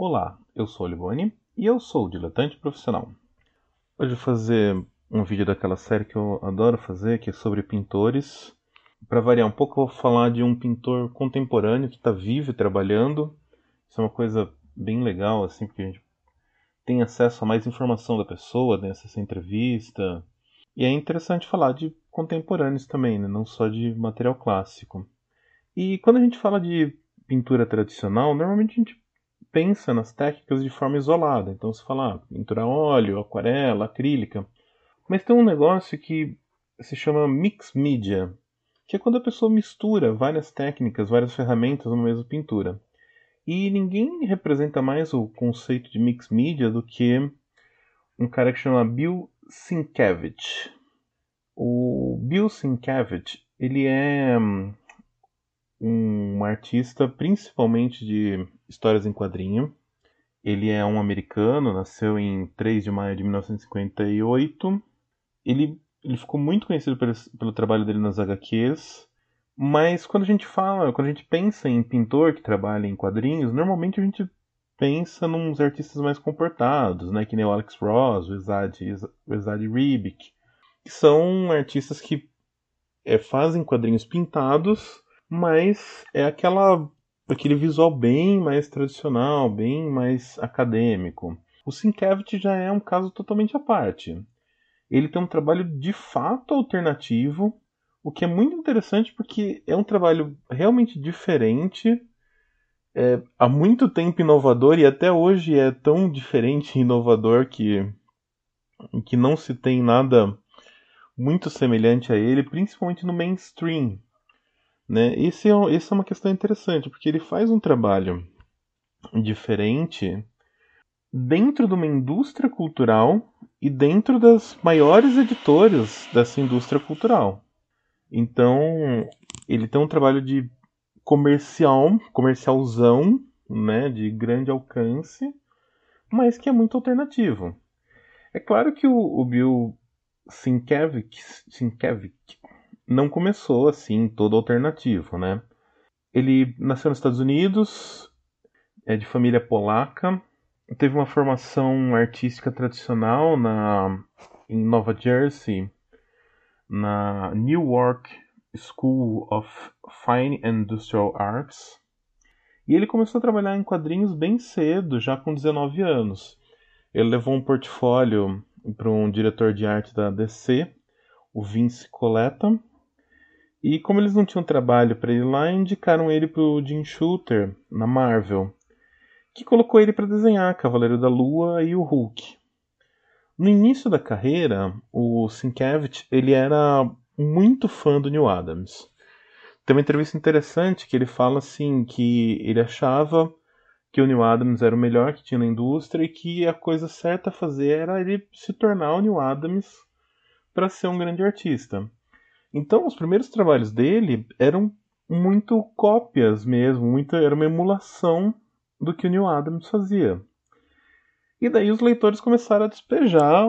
Olá, eu sou o Liboni e eu sou o diletante profissional. Hoje vou fazer um vídeo daquela série que eu adoro fazer, que é sobre pintores. Para variar um pouco, eu vou falar de um pintor contemporâneo que está vivo e trabalhando. Isso é uma coisa bem legal, assim, porque a gente tem acesso a mais informação da pessoa, né, essa entrevista. E é interessante falar de contemporâneos também, né, não só de material clássico. E quando a gente fala de pintura tradicional, normalmente a gente pensa nas técnicas de forma isolada. Então se fala ah, pintura a óleo, aquarela, acrílica. Mas tem um negócio que se chama mix media, que é quando a pessoa mistura várias técnicas, várias ferramentas numa mesma pintura. E ninguém representa mais o conceito de mix media do que um cara que chama Bill Sienkiewicz. O Bill Sienkiewicz, ele é hum, um artista principalmente de histórias em quadrinho. Ele é um americano, nasceu em 3 de maio de 1958. Ele, ele ficou muito conhecido pelo, pelo trabalho dele nas HQs, mas quando a gente fala, quando a gente pensa em pintor que trabalha em quadrinhos, normalmente a gente pensa nos artistas mais comportados, né, que nem o Alex Ross, o Esad, o Esad Ribic, que são artistas que é, fazem quadrinhos pintados, mas é aquela aquele visual bem mais tradicional, bem mais acadêmico. O Sienkiewicz já é um caso totalmente à parte. Ele tem um trabalho de fato alternativo, o que é muito interessante porque é um trabalho realmente diferente, é, há muito tempo inovador e até hoje é tão diferente e inovador que, que não se tem nada muito semelhante a ele, principalmente no mainstream. Né? Esse, é, esse é uma questão interessante, porque ele faz um trabalho diferente dentro de uma indústria cultural e dentro das maiores editoras dessa indústria cultural. Então, ele tem um trabalho de comercial, comercialzão, né, de grande alcance, mas que é muito alternativo. É claro que o, o Bill Sienkiewicz, Sienkiewicz não começou assim, todo alternativo, né? Ele nasceu nos Estados Unidos, é de família polaca, teve uma formação artística tradicional na, em Nova Jersey, na Newark School of Fine and Industrial Arts. E ele começou a trabalhar em quadrinhos bem cedo, já com 19 anos. Ele levou um portfólio para um diretor de arte da DC, o Vince Coletta. E como eles não tinham trabalho para ele lá, indicaram ele para o Jim Shooter na Marvel, que colocou ele para desenhar Cavaleiro da Lua e o Hulk. No início da carreira, o Sienkiewicz ele era muito fã do Neil Adams. Tem uma entrevista interessante que ele fala assim que ele achava que o Neil Adams era o melhor que tinha na indústria e que a coisa certa a fazer era ele se tornar o Neil Adams para ser um grande artista. Então, os primeiros trabalhos dele eram muito cópias mesmo, era uma emulação do que o Neil Adams fazia. E daí os leitores começaram a despejar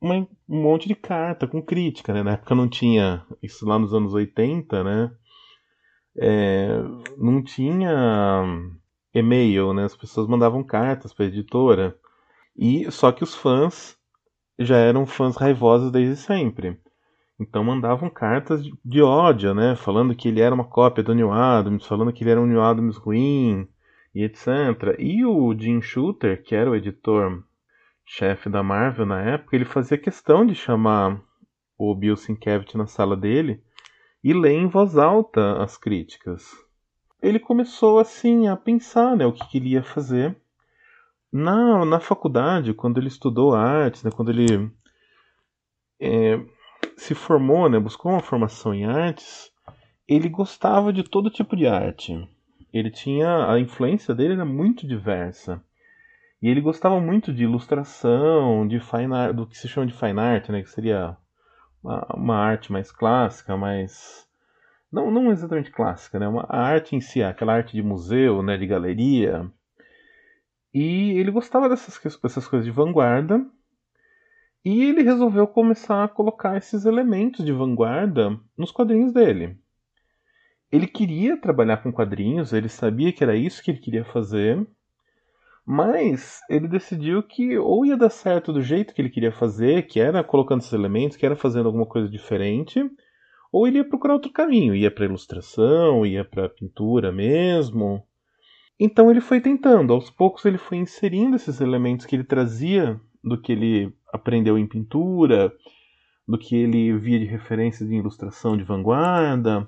uma, um monte de carta com crítica, né? Na época não tinha, isso lá nos anos 80, né? É, não tinha e-mail, né? As pessoas mandavam cartas para a editora. E só que os fãs já eram fãs raivosos desde sempre. Então mandavam cartas de, ódio, né? Falando que ele era uma cópia do Neil Adams, falando que ele era um Neil Adams ruim, e etc. E o Jim Shooter, que era o editor-chefe da Marvel na época, ele fazia questão de chamar o Bill Sienkiewicz na sala dele e ler em voz alta as críticas. Ele começou assim a pensar né, o que, que ele ia fazer. Na, na faculdade, quando ele estudou artes, né, quando ele é, se formou, né, buscou uma formação em artes, ele gostava de todo tipo de arte ele tinha a influência dele era muito diversa. E ele gostava muito de ilustração, de fine art, do que se chama de fine art, né, que seria uma, uma arte mais clássica, mais não, não exatamente clássica, né, uma a arte em si, aquela arte de museu, né, de galeria. E ele gostava dessas, dessas coisas de vanguarda. E ele resolveu começar a colocar esses elementos de vanguarda nos quadrinhos dele ele queria trabalhar com quadrinhos, ele sabia que era isso que ele queria fazer, Mas ele decidiu que ou ia dar certo do jeito que ele queria fazer, que era colocando esses elementos, que era fazendo alguma coisa diferente, ou ele ia procurar outro caminho, ia para ilustração, ia para pintura mesmo. Então ele foi tentando, aos poucos ele foi inserindo esses elementos que ele trazia do que ele aprendeu em pintura, do que ele via de referências de ilustração de vanguarda,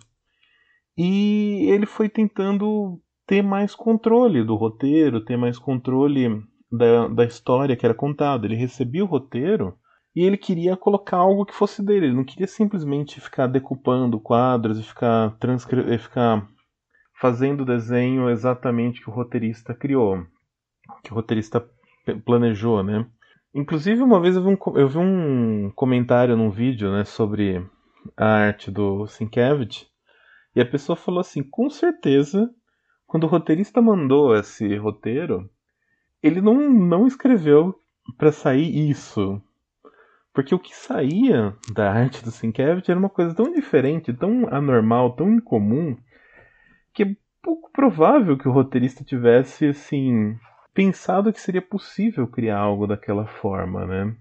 e ele foi tentando ter mais controle do roteiro, ter mais controle da, da história que era contada. Ele recebia o roteiro e ele queria colocar algo que fosse dele. Ele não queria simplesmente ficar decupando quadros e ficar, transcre... ficar fazendo o desenho exatamente que o roteirista criou, que o roteirista planejou, né? Inclusive, uma vez eu vi um, eu vi um comentário num vídeo né, sobre a arte do Sienkiewicz e a pessoa falou assim: com certeza, quando o roteirista mandou esse roteiro, ele não, não escreveu para sair isso. Porque o que saía da arte do Sienkiewicz era uma coisa tão diferente, tão anormal, tão incomum, que é pouco provável que o roteirista tivesse, assim, pensado que seria possível criar algo daquela forma, né?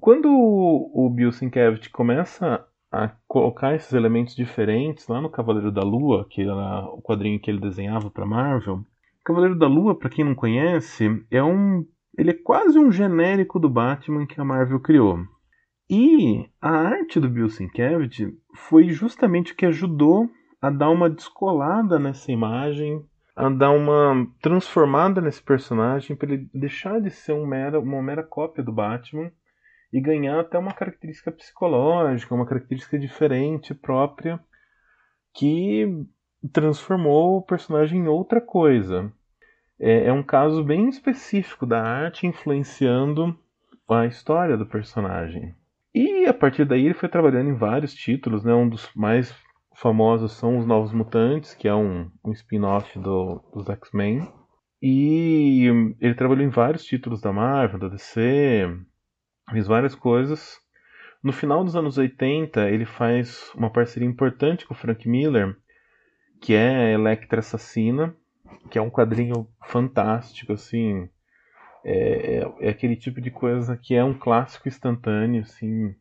Quando o Bill Sienkiewicz começa a colocar esses elementos diferentes lá no Cavaleiro da Lua, que era o quadrinho que ele desenhava para Marvel. Cavaleiro da Lua, para quem não conhece, é um ele é quase um genérico do Batman que a Marvel criou. E a arte do Bill Sienkiewicz foi justamente o que ajudou a dar uma descolada nessa imagem, a dar uma transformada nesse personagem para ele deixar de ser um mera, uma mera cópia do Batman e ganhar até uma característica psicológica, uma característica diferente, própria, que transformou o personagem em outra coisa. É, é um caso bem específico da arte influenciando a história do personagem. E a partir daí ele foi trabalhando em vários títulos, né? Um dos mais famosos são os Novos Mutantes, que é um, um spin-off do, dos X-Men. E ele trabalhou em vários títulos da Marvel, da DC, fez várias coisas. No final dos anos 80, ele faz uma parceria importante com o Frank Miller, que é Electra Assassina, que é um quadrinho fantástico, assim. É, é, é, aquele tipo de coisa que é um clássico instantâneo, assim.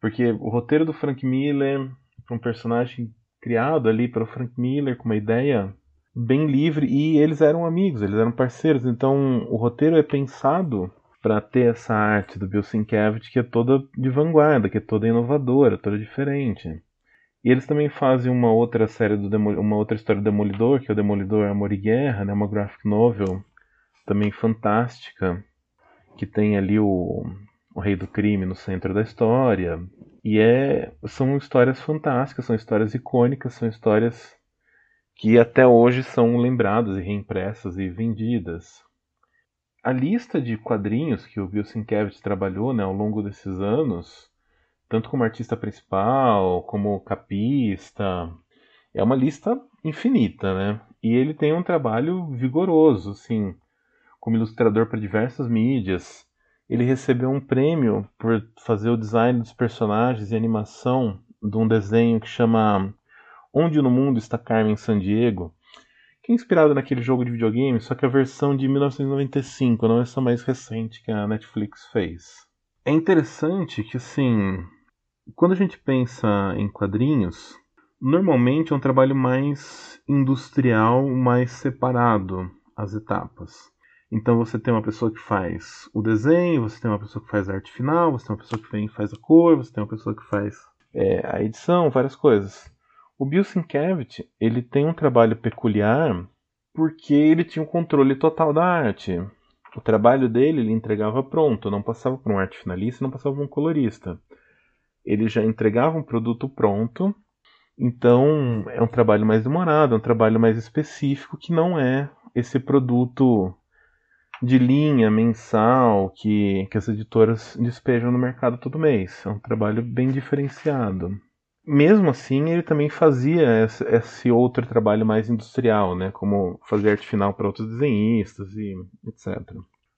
Porque o roteiro do Frank Miller, para um personagem criado ali para o Frank Miller, com uma ideia bem livre, e eles eram amigos, eles eram parceiros, então o roteiro é pensado para ter essa arte do Bill Sienkiewicz que é toda de vanguarda, que é toda inovadora, toda diferente. E eles também fazem uma outra série do uma outra história do Demolidor, que é o Demolidor Amor e Guerra, né, uma graphic novel também fantástica, que tem ali o, o rei do crime no centro da história. E é, são histórias fantásticas, são histórias icônicas, são histórias que até hoje são lembradas e reimpressas e vendidas a lista de quadrinhos que o Bill Sienkiewicz trabalhou né, ao longo desses anos, tanto como artista principal, como capista, é uma lista infinita, né? E ele tem um trabalho vigoroso, assim, como ilustrador para diversas mídias. Ele recebeu um prêmio por fazer o design dos personagens e animação de um desenho que chama Onde no Mundo está Carmen Sandiego, que é inspirado naquele jogo de videogame, só que a versão de 1995, não essa mais recente que a Netflix fez. É interessante que, assim, quando a gente pensa em quadrinhos, normalmente é um trabalho mais industrial, mais separado as etapas. Então você tem uma pessoa que faz o desenho, você tem uma pessoa que faz a arte final, você tem uma pessoa que vem e faz a cor, você tem uma pessoa que faz é, a edição, várias coisas. O Bill Sienkiewicz, ele tem um trabalho peculiar porque ele tinha o um controle total da arte. O trabalho dele ele entregava pronto, não passava por um arte finalista, não passava por um colorista. Ele já entregava um produto pronto, então é um trabalho mais demorado, é um trabalho mais específico que não é esse produto de linha mensal que, que as editoras despejam no mercado todo mês. É um trabalho bem diferenciado mesmo assim, ele também fazia esse outro trabalho mais industrial, né? Como fazer arte final para outros desenhistas e etc.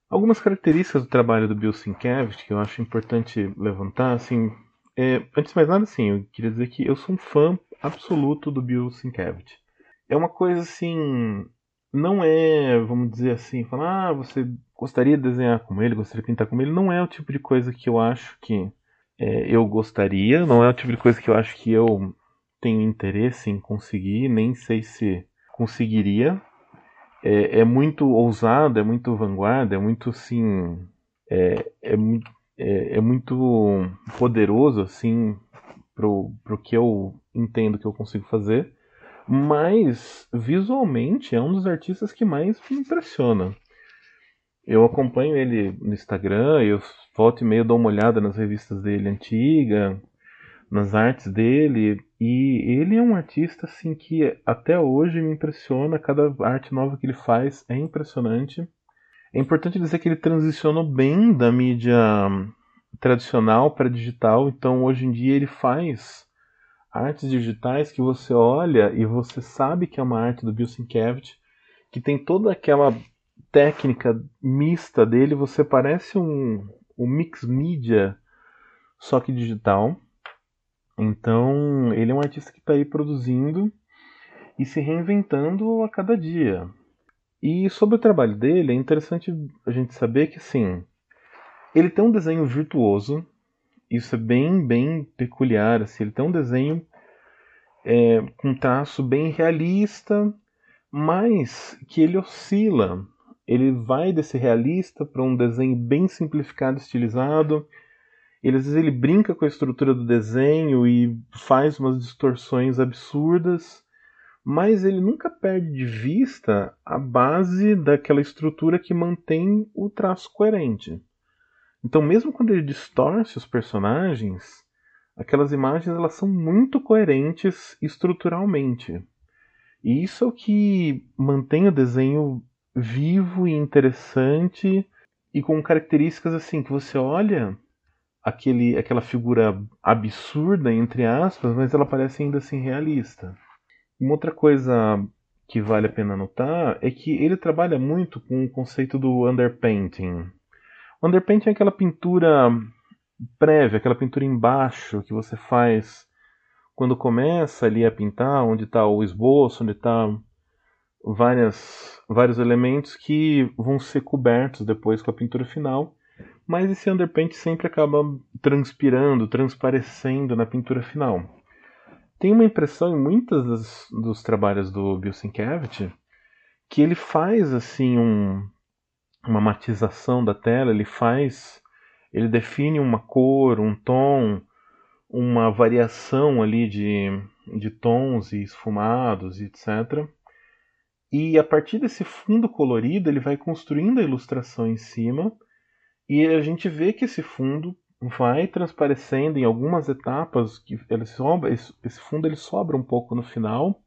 Algumas características do trabalho do Bill Sienkiewicz que eu acho importante levantar, assim, é, antes de mais nada, assim, eu queria dizer que eu sou um fã absoluto do Bill Sienkiewicz. É uma coisa assim não é, vamos dizer assim, falar, ah, você gostaria de desenhar como ele, gostaria de pintar como ele, não é o tipo de coisa que eu acho que é, eu gostaria, não é o tipo de coisa que eu acho que eu tenho interesse em conseguir, nem sei se conseguiria. É, é muito ousado, é muito vanguarda, é muito assim. É, é, é, é muito poderoso assim pro, pro que eu entendo que eu consigo fazer. Mas visualmente é um dos artistas que mais me impressiona. Eu acompanho ele no Instagram, eu volto e meio dou uma olhada nas revistas dele antiga, nas artes dele, e ele é um artista assim que até hoje me impressiona, cada arte nova que ele faz é impressionante. É importante dizer que ele transicionou bem da mídia tradicional para digital, então hoje em dia ele faz artes digitais que você olha e você sabe que é uma arte do Bill Sienkiewicz, que tem toda aquela técnica mista dele, você parece um, um mix media, só que digital. Então, ele é um artista que está aí produzindo e se reinventando a cada dia. E sobre o trabalho dele, é interessante a gente saber que, sim, ele tem um desenho virtuoso, isso é bem, bem peculiar. Assim, ele tem um desenho é, com traço bem realista, mas que ele oscila ele vai desse realista para um desenho bem simplificado, estilizado. Ele, às vezes ele brinca com a estrutura do desenho e faz umas distorções absurdas, mas ele nunca perde de vista a base daquela estrutura que mantém o traço coerente. Então, mesmo quando ele distorce os personagens, aquelas imagens elas são muito coerentes estruturalmente. E isso é o que mantém o desenho vivo e interessante e com características assim que você olha aquele aquela figura absurda entre aspas, mas ela parece ainda assim realista. Uma outra coisa que vale a pena notar é que ele trabalha muito com o conceito do underpainting. O underpainting é aquela pintura prévia, aquela pintura embaixo que você faz quando começa ali a pintar, onde está o esboço, onde está várias, vários elementos que vão ser cobertos depois com a pintura final, mas esse underpaint sempre acaba transpirando, transparecendo na pintura final. Tem uma impressão em muitos dos, dos trabalhos do Bill Sienkiewicz que ele faz assim um, uma matização da tela, ele faz, ele define uma cor, um tom, uma variação ali de, de tons e esfumados, etc e a partir desse fundo colorido, ele vai construindo a ilustração em cima, e a gente vê que esse fundo vai transparecendo em algumas etapas, que ele sobra, esse fundo ele sobra um pouco no final,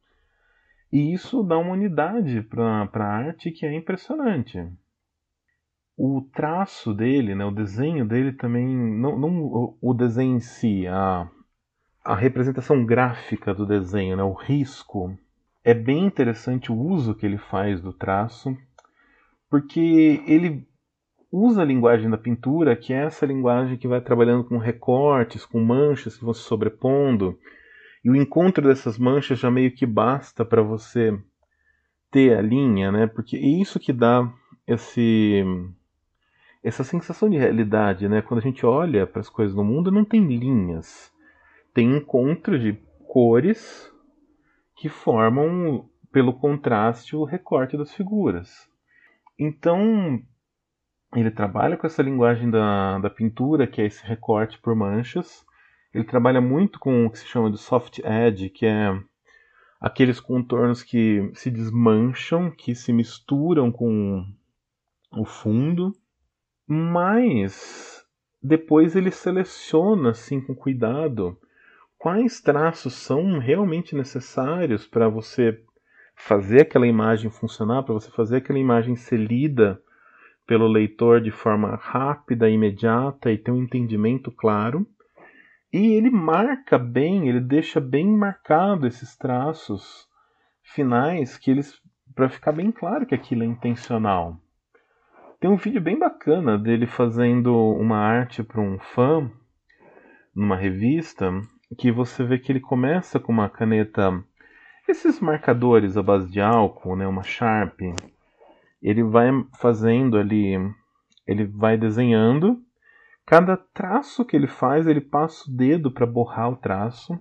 e isso dá uma unidade para a arte que é impressionante. O traço dele, né, o desenho dele também, não, não o desenho em si, a, a representação gráfica do desenho, né, o risco, é bem interessante o uso que ele faz do traço, porque ele usa a linguagem da pintura, que é essa linguagem que vai trabalhando com recortes, com manchas que vão se sobrepondo, e o encontro dessas manchas já meio que basta para você ter a linha, né? Porque é isso que dá esse essa sensação de realidade, né? Quando a gente olha para as coisas no mundo, não tem linhas, tem encontro de cores que formam, pelo contraste, o recorte das figuras. Então, ele trabalha com essa linguagem da, da pintura, que é esse recorte por manchas. Ele trabalha muito com o que se chama de soft edge, que é aqueles contornos que se desmancham, que se misturam com o fundo, mas depois ele seleciona assim com cuidado quais traços são realmente necessários para você fazer aquela imagem funcionar, para você fazer aquela imagem ser lida pelo leitor de forma rápida, imediata e ter um entendimento claro. E ele marca bem, ele deixa bem marcado esses traços finais que eles para ficar bem claro que aquilo é intencional. Tem um vídeo bem bacana dele fazendo uma arte para um fã numa revista que você vê que ele começa com uma caneta Esses marcadores à base de álcool, né, uma Sharp, ele vai fazendo ali, ele vai desenhando. Cada traço que ele faz, ele passa o dedo para borrar o traço.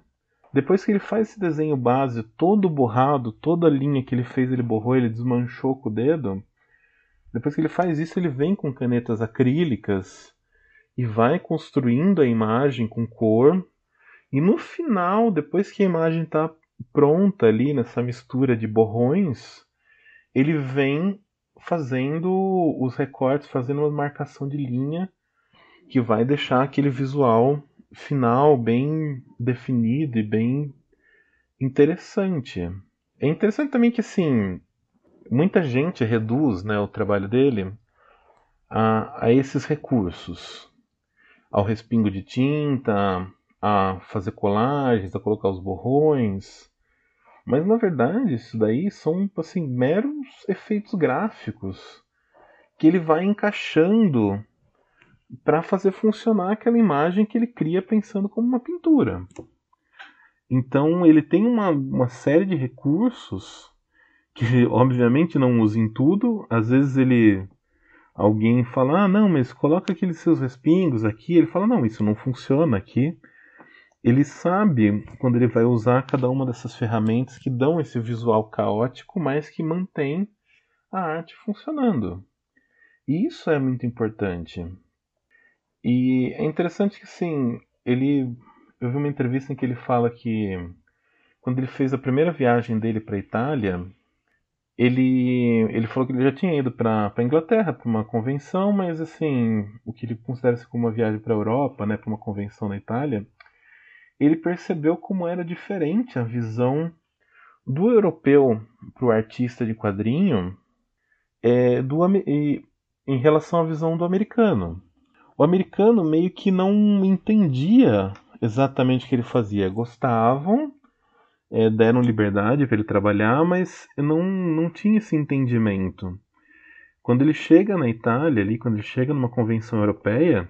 Depois que ele faz esse desenho base todo borrado, toda a linha que ele fez ele borrou, ele desmanchou com o dedo. Depois que ele faz isso, ele vem com canetas acrílicas e vai construindo a imagem com cor. E no final, depois que a imagem está pronta ali nessa mistura de borrões, ele vem fazendo os recortes, fazendo uma marcação de linha que vai deixar aquele visual final bem definido e bem interessante. É interessante também que assim muita gente reduz né, o trabalho dele a, a esses recursos, ao respingo de tinta, a fazer colagens, a colocar os borrões. Mas na verdade isso daí são assim meros efeitos gráficos que ele vai encaixando para fazer funcionar aquela imagem que ele cria pensando como uma pintura. Então ele tem uma, uma série de recursos que obviamente não usa em tudo. Às vezes ele alguém fala, ah não, mas coloca aqueles seus respingos aqui. Ele fala, não, isso não funciona aqui. Ele sabe quando ele vai usar cada uma dessas ferramentas que dão esse visual caótico, mas que mantém a arte funcionando. E isso é muito importante. E é interessante que, assim, ele. Eu vi uma entrevista em que ele fala que quando ele fez a primeira viagem dele para a Itália, ele, ele falou que ele já tinha ido para a Inglaterra para uma convenção, mas assim, o que ele considera como uma viagem para a Europa, né, para uma convenção na Itália, ele percebeu como era diferente a visão do europeu para o artista de quadrinho é, do, em relação à visão do americano o americano meio que não entendia exatamente o que ele fazia. Gostavam, é, deram liberdade para ele trabalhar, mas não, não tinha esse entendimento. Quando ele chega na Itália, ali, quando ele chega numa convenção europeia,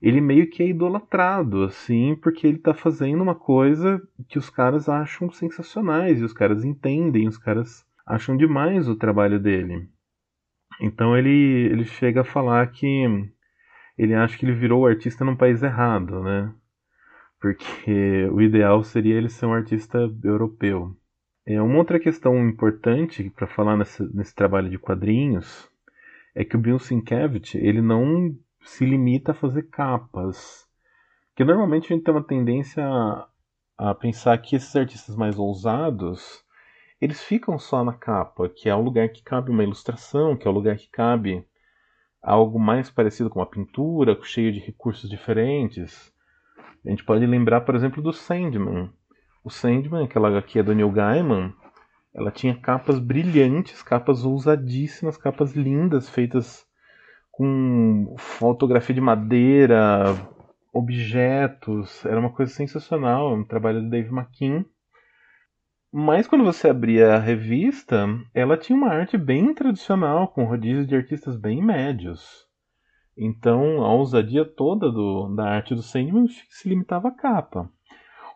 ele meio que é idolatrado, assim, porque ele está fazendo uma coisa que os caras acham sensacionais, e os caras entendem, os caras acham demais o trabalho dele. Então ele, ele chega a falar que ele acha que ele virou artista num país errado, né? Porque o ideal seria ele ser um artista europeu. É, uma outra questão importante para falar nesse, nesse, trabalho de quadrinhos é que o Bill Sienkiewicz ele não se limita a fazer capas. Porque normalmente a gente tem uma tendência a, a pensar que esses artistas mais ousados eles ficam só na capa, que é o lugar que cabe uma ilustração, que é o lugar que cabe algo mais parecido com uma pintura, cheio de recursos diferentes. A gente pode lembrar, por exemplo, do Sandman. O Sandman, aquela HQ do Neil Gaiman, ela tinha capas brilhantes, capas ousadíssimas, capas lindas, feitas com fotografia de madeira, objetos. Era uma coisa sensacional, um trabalho do Dave McKean. Mas quando você abria a revista, ela tinha uma arte bem tradicional, com rodízios de artistas bem médios. Então a ousadia toda do, da arte do Sandman se limitava à capa.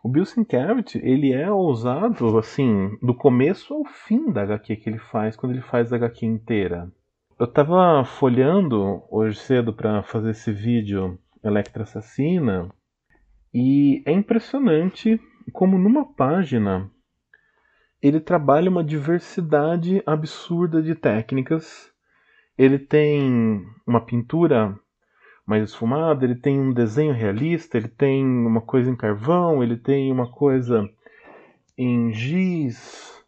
O Bill Sienkiewicz, ele é ousado, assim, do começo ao fim da HQ que ele faz, quando ele faz a HQ inteira. Eu estava folhando hoje cedo para fazer esse vídeo Electra Assassina, e é impressionante como numa página ele trabalha uma diversidade absurda de técnicas. Ele tem uma pintura mais esfumada, ele tem um desenho realista, ele tem uma coisa em carvão, ele tem uma coisa em giz,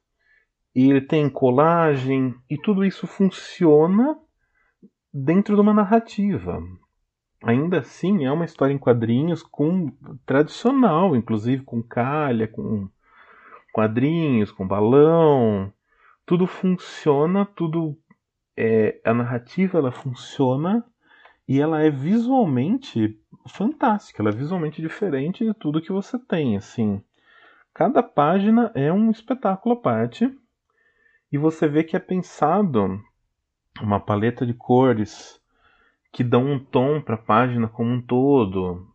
e ele tem colagem, e tudo isso funciona dentro de uma narrativa. Ainda assim, é uma história em quadrinhos com tradicional, inclusive com calha, com quadrinhos, com balão, tudo funciona, tudo é, a narrativa ela funciona e ela é visualmente fantástica, ela é visualmente diferente de tudo que você tem, assim. Cada página é um espetáculo à parte e você vê que é pensado uma paleta de cores que dão um tom para a página como um todo.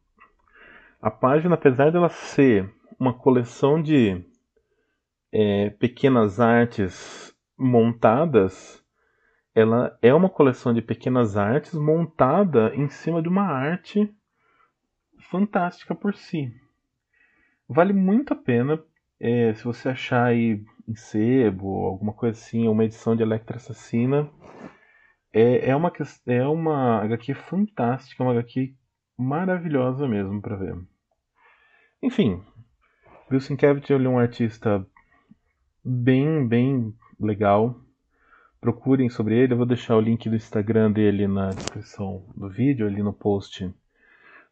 A página, apesar dela ser uma coleção de é, pequenas artes montadas, ela é uma coleção de pequenas artes montada em cima de uma arte fantástica por si. Vale muito a pena é, se você achar aí em sebo, alguma coisa assim, uma edição de Electra Assassina. É, é, uma, é uma HQ fantástica, uma HQ maravilhosa mesmo para ver. Enfim, Bill Sienkiewicz é um artista bem, bem legal. Procurem sobre ele. Eu vou deixar o link do Instagram dele na descrição do vídeo, ali no post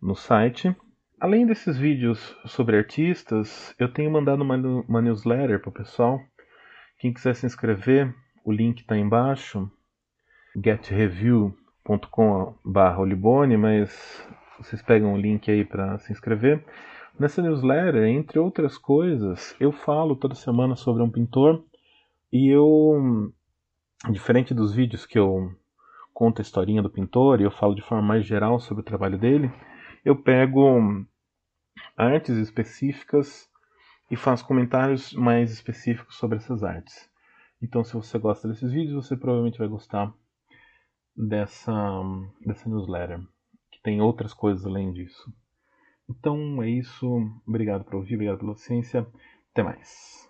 no site. Além desses vídeos sobre artistas, eu tenho mandado uma, uma newsletter para o pessoal. Quem quiser se inscrever, o link está embaixo, getreview.com/olibone, mas vocês pegam o link aí para se inscrever. Nessa newsletter, entre outras coisas, eu falo toda semana sobre um pintor e eu, diferente dos vídeos que eu conto a historinha do pintor e eu falo de forma mais geral sobre o trabalho dele, eu pego artes específicas e faço comentários mais específicos sobre essas artes. Então, se você gosta desses vídeos, você provavelmente vai gostar dessa, dessa newsletter, que tem outras coisas além disso. Então é isso. Obrigado por ouvir, obrigado pela paciência. Até mais.